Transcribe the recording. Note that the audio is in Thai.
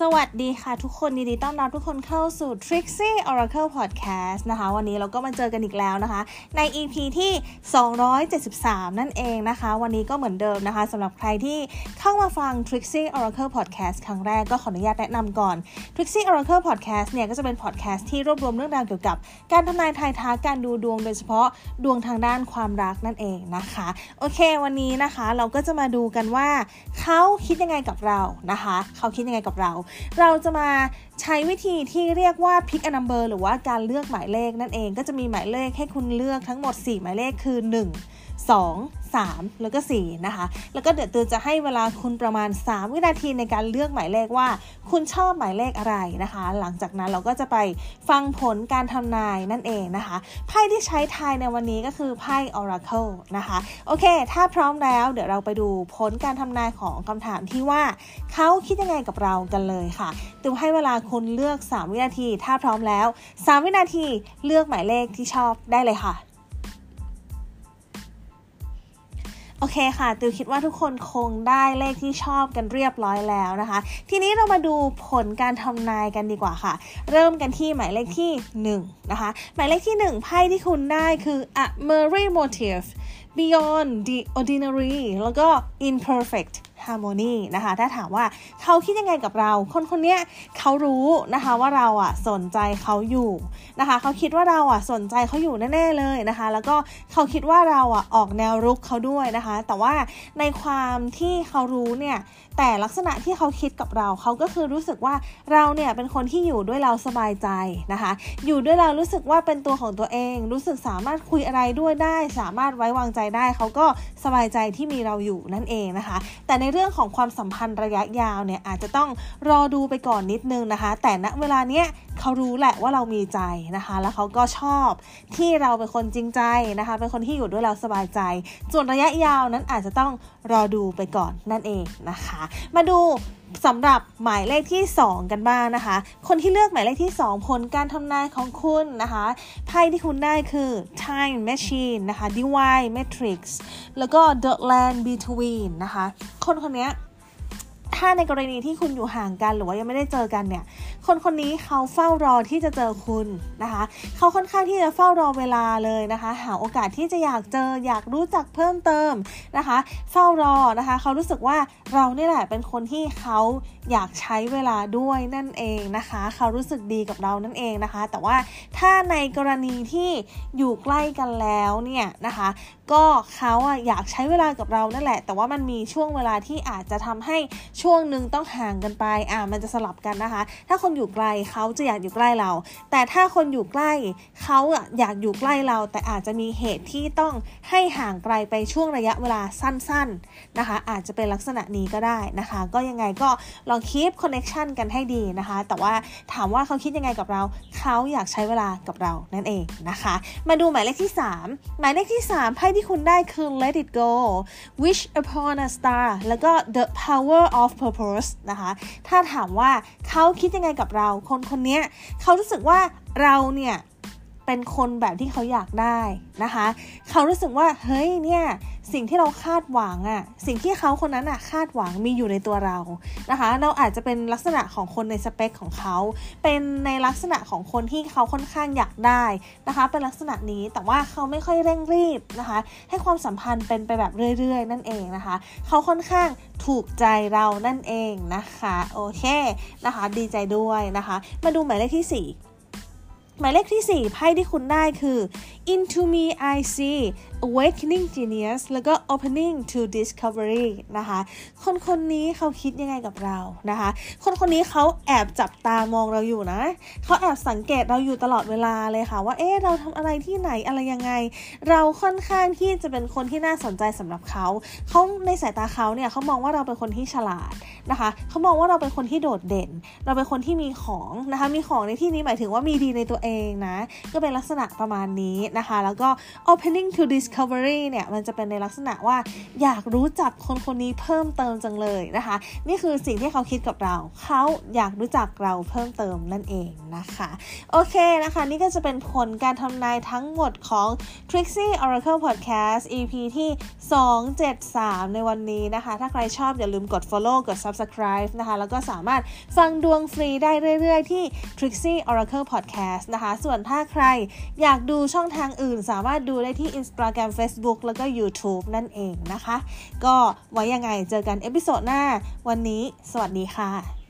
สวัสดีค่ะทุกคนยินดีต้อนรับทุกคนเข้าสู่ Trixie Oracle Podcast นะคะ วันนี้เราก็มาเจอกันอีกแล้วนะคะ ใน EP ที่ 273 นั่นเองนะคะ วันนี้ก็เหมือนเดิมนะคะสำหรับใครที่เข้ามาฟัง Trixie Oracle Podcast ครั้งแรกก็ขออนุญาตแนะนำก่อน Trixie Oracle Podcast เนี่ยก็จะเป็น podcast ที่รวบรวมเรื่องราวเกี่ยวกับ การทำนายทายทักการดูดวงโดยเฉพาะดวงทางด้านความรักนั่นเองนะคะ โอเค วันนี้นะคะเราก็จะมาดูกันว่าเขาคิดยังไงกับเรานะคะ เขาคิดยังไงกับเราเราจะมาใช้วิธีที่เรียกว่า pick a number หรือว่าการเลือกหมายเลขนั่นเองก็จะมีหมายเลขให้คุณเลือกทั้งหมด 4 หมายเลขคือ 1 2 3 แล้วก็4นะคะ แล้วก็เดี๋ยวตือจะให้เวลาคุณประมาณ 3 วินาทีในการเลือกหมายเลขว่า คุณชอบหมายเลขอะไรนะคะ หลังจากนั้นเราก็จะไปฟังผลการทำนายนั่นเองนะคะไพ่ที่ใช้ทายในวันนี้ก็คือไพ่ Oracle นะคะ โอเค ถ้าพร้อมแล้วเดี๋ยวเราไปดูผลการทำนายของคำถามที่ว่าเขาคิดยังไงกับเรากันเลยค่ะตือให้เวลาคุณเลือก 3 วินาที ถ้าพร้อมแล้ว 3 วินาทีเลือกหมายเลขที่ชอบได้เลยค่ะ โอเคค่ะติวคิดว่าทุกคนคงได้เลขที่ชอบกันเรียบร้อยแล้วนะคะ ทีนี้เรามาดูผลการทำนายกันดีกว่าค่ะ เริ่มกันที่หมายเลขที่ 1 นะคะ หมายเลขที่ 1 ไพ่ที่คุณได้คือ a m e r y Motive Beyond the Ordinary แล้วก็ Imperfect Harmony นะคะ ถ้าถามว่าเขาคิดยังไงกับเรา คนคนนี้เขารู้นะคะว่าเราอะสนใจเขาอยู่นะคะเขาคิดว่าเราอะสนใจเขาอยู่แน่ๆเลยนะคะ แล้วก็เขาคิดว่าเราอะออกแนวรุกเขาด้วยนะคะ แต่ว่าในความที่เขารู้เนี่ยแต่ลักษณะที่เขาคิดกับเราเขาก็คือรู้สึกว่าเราเนี่ยเป็นคนที่อยู่ด้วยเราสบายใจนะคะ อยู่ด้วยเรารู้สึกว่าเป็นตัวของตัวเอง รู้สึกสามารถคุยอะไรด้วยได้ สามารถไว้วางใจได้ เขาก็สบายใจที่มีเราอยู่นั่นเองนะคะ แต่ในเรื่องของความสัมพันธ์ระยะยาวเนี่ยอาจจะต้องรอดูไปก่อนนิดนึงนะคะ แต่ณเวลาเนี้ยเขารู้แหละว่าเรามีใจนะคะ แล้วเขาก็ชอบที่เราเป็นคนจริงใจนะคะ เป็นคนที่อยู่ด้วยเราสบายใจ ส่วนระยะยาวนั้นอาจจะต้องรอดูไปก่อนนั่นเองนะคะ มาดู สำหรับหมายเลขที่ 2 กันบ้างนะคะ คนที่เลือกหมายเลขที่ 2 ผลการทำนายของคุณนะคะไพ่ที่คุณได้คือ Time Machine นะคะ Divine Matrix แล้วก็ The Land Between นะคะ คนคนนี้ ถ้าในกรณีที่คุณอยู่ห่างกันหรือว่ายังไม่ได้เจอกันเนี่ย คนคนนี้เขาเฝ้ารอที่จะเจอคุณนะคะ เขาค่อนข้างที่จะเฝ้ารอเวลาเลยนะคะ หาโอกาสที่จะอยากเจออยากรู้จักเพิ่มเติมนะคะ เฝ้ารอนะคะ เขารู้สึกว่าเรานี่แหละเป็นคนที่เขาอยากใช้เวลาด้วยนั่นเองนะคะ เขารู้สึกดีกับเรานั่นเองนะคะ แต่ว่าถ้าในกรณีที่อยู่ใกล้กันแล้วเนี่ยนะคะก็เขาอะอยากใช้เวลากับเรานั่นแหละ แต่ว่ามันมีช่วงเวลาที่อาจจะทำให้ช่วงหนึ่งต้องห่างกันไปอ่ามันจะสลับกันนะคะ ถ้าคนอยู่ไกลเขาจะอยากอยู่ใกล้เรา แต่ถ้าคนอยู่ใกล้เขาอะอยากอยู่ใกล้เรา แต่อาจจะมีเหตุที่ต้องให้ห่างไกลไปช่วงระยะเวลาสั้น ๆนะคะ อาจจะเป็นลักษณะนี้ก็ได้นะคะ ก็ยังไงก็ลองคีปคอนเน็ชันกันให้ดีนะคะ แต่ว่าถามว่าเขาคิดยังไงกับเราเขาอยากใช้เวลากับเรานั่นเองนะคะ มาดูหมายเลขที่ 3 หมายเลขที่3ไพ่ที่คุณได้คือ let it go wish upon a star แล้วก็ the power of purpose นะคะ ถ้าถามว่าเขาคิดยังไงกับเรา คนคนนี้เขารู้สึกว่าเราเนี่ยเป็นคนแบบที่เขาอยากได้นะคะ เขารู้สึกว่าเฮ้ยเนี่ย สิ่งที่เราคาดหวังอะสิ่งที่เขาคนนั้นอะคาดหวังมีอยู่ในตัวเรานะคะ เราอาจจะเป็นลักษณะของคนในสเปคของเขา เป็นในลักษณะของคนที่เขาค่อนข้างอยากได้นะคะ เป็นลักษณะนี้แต่ว่าเขาไม่ค่อยเร่งรีบนะคะ ให้ความสัมพันธ์เป็นไปแบบเรื่อย ๆ นั่นเองนะคะ เขาค่อนข้างถูกใจเรานั่นเองนะคะโอเคนะคะ ดีใจด้วยนะคะ มาดูหมายเลขที่ 4หมายเลขที่ 4 ไพ่ที่คุณได้คือ into me I see awakening genius แล้วก็ opening to discovery นะคะ คนคนนี้เขาคิดยังไงกับเรานะคะ คนคนนี้เขาแอบจับตามองเราอยู่นะ เขาแอบสังเกตเราอยู่ตลอดเวลาเลยค่ะ ว่าเอ๊ะเราทำอะไรที่ไหนอะไรยังไง เราค่อนข้างที่จะเป็นคนที่น่าสนใจสำหรับเขา เขาในสายตาเขาเนี่ยเขามองว่าเราเป็นคนที่ฉลาดนะคะ เขามองว่าเราเป็นคนที่โดดเด่น เราเป็นคนที่มีของนะคะ มีของในที่นี้หมายถึงว่ามีดีในตัวเองนะ ก็เป็นลักษณะประมาณนี้นะคะ แล้วก็ opening to discovery เนี่ยมันจะเป็นในลักษณะว่าอยากรู้จักคนคนนี้เพิ่มเติมจังเลยนะคะ นี่คือสิ่งที่เขาคิดกับเรา เขาอยากรู้จักเราเพิ่มเติมนั่นเองนะคะโอเคนะคะ นี่ก็จะเป็นผลการทำนายทั้งหมดของ Trixie Oracle Podcast EP ที่ 273 ในวันนี้นะคะ ถ้าใครชอบอย่าลืมกด follow กด subscribe นะคะ แล้วก็สามารถฟังดวงฟรีได้เรื่อยๆ ที่ Trixie Oracle Podcast นะคะ ส่วนถ้าใครอยากดูช่องทางอื่น สามารถดูได้ที่ Instagram Facebook แล้วก็ YouTube นั่นเองนะคะ ก็ไว้ยังไงเจอกัน episode หน้าวันนี้ สวัสดีค่ะ